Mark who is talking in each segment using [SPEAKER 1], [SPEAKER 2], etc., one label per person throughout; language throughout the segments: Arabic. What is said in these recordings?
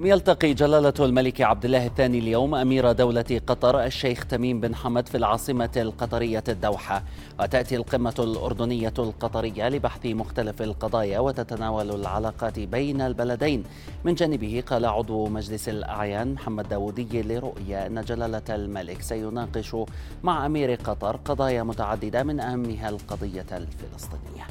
[SPEAKER 1] يلتقي جلالة الملك عبد الله الثاني اليوم أمير دولة قطر الشيخ تميم بن حمد في العاصمة القطرية الدوحة. وتأتي القمة الأردنية القطرية لبحث مختلف القضايا وتتناول العلاقات بين البلدين. من جانبه قال عضو مجلس الأعيان محمد داودي لرؤيا أن جلالة الملك سيناقش مع أمير قطر قضايا متعددة من أهمها القضية الفلسطينية.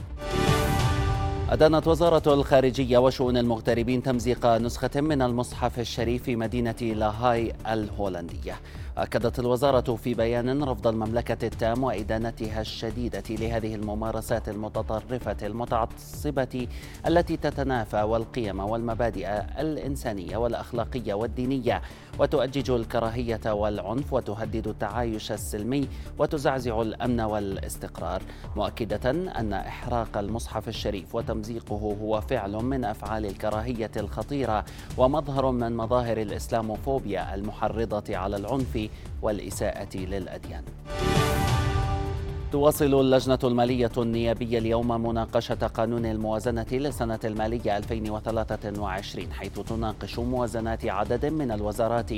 [SPEAKER 1] أدانت وزارة الخارجية وشؤون المغتربين تمزيق نسخة من المصحف الشريف في مدينة لاهاي الهولندية. أكدت الوزارة في بيان رفض المملكة التام وإدانتها الشديدة لهذه الممارسات المتطرفة المتعصبة التي تتنافى والقيم والمبادئ الإنسانية والأخلاقية والدينية وتؤجج الكراهية والعنف وتهدد التعايش السلمي وتزعزع الأمن والاستقرار. مؤكدة أن إحراق المصحف الشريف وتمزيقه هو فعل من أفعال الكراهية الخطيرة ومظهر من مظاهر الإسلاموفوبيا المحرضة على العنف والإساءة للأديان. تواصل اللجنة المالية النيابية اليوم مناقشة قانون الموازنة لسنة المالية 2023 حيث تناقش موازنات عدد من الوزارات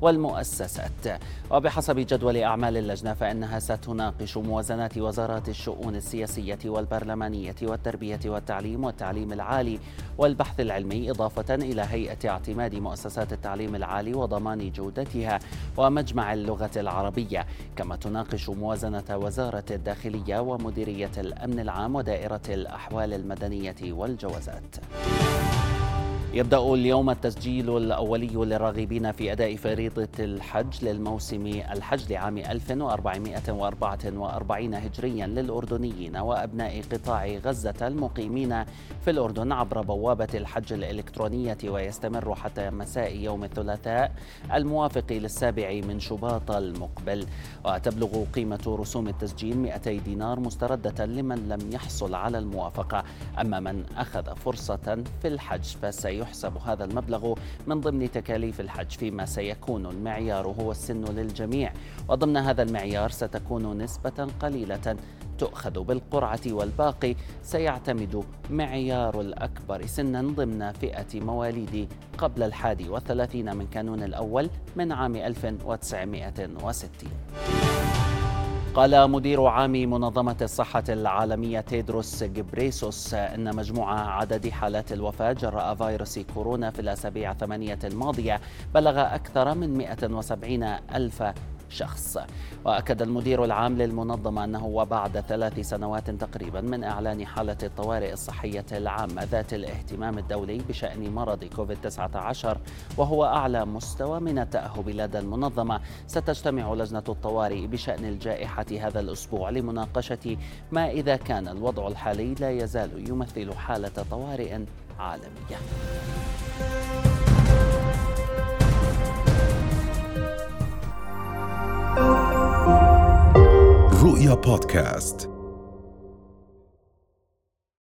[SPEAKER 1] والمؤسسات. وبحسب جدول أعمال اللجنة فإنها ستناقش موازنات وزارات الشؤون السياسية والبرلمانية والتربية والتعليم والتعليم العالي والبحث العلمي إضافة إلى هيئة اعتماد مؤسسات التعليم العالي وضمان جودتها ومجمع اللغة العربية. كما تناقش موازنة وزارة الداخلية ومديرية الأمن العام ودائرة الأحوال المدنية والجوازات. يبدأ اليوم التسجيل الأولي للراغبين في أداء فريضة الحج للموسم الحج لعام 1444 هجريا للأردنيين وأبناء قطاع غزة المقيمين في الأردن عبر بوابة الحج الإلكترونية ويستمر حتى مساء يوم الثلاثاء الموافق للسابع من شباط المقبل. وتبلغ قيمة رسوم التسجيل 200 دينار مستردة لمن لم يحصل على الموافقة. أما من أخذ فرصة في الحج فسيحصل يحسب هذا المبلغ من ضمن تكاليف الحج فيما سيكون المعيار هو السن للجميع. وضمن هذا المعيار ستكون نسبة قليلة تؤخذ بالقرعة والباقي. سيعتمد معيار الأكبر سنا ضمن فئة مواليد قبل الحادي والثلاثين من كانون الأول من عام 1960 قال مدير عام منظمة الصحة العالمية تيدروس جبريسوس إن مجموع عدد حالات الوفاة جراء فيروس كورونا في الأسابيع الثمانية الماضية بلغ أكثر من 170 ألف شخص. وأكد المدير العام للمنظمة أنه وبعد ثلاث سنوات تقريبا من إعلان حالة الطوارئ الصحية العامة ذات الاهتمام الدولي بشأن مرض كوفيد 19 وهو أعلى مستوى من التأهب لدى المنظمة. ستجتمع لجنة الطوارئ بشأن الجائحة هذا الأسبوع لمناقشة ما إذا كان الوضع الحالي لا يزال يمثل حالة طوارئ عالمية.
[SPEAKER 2] رؤيا بودكاست.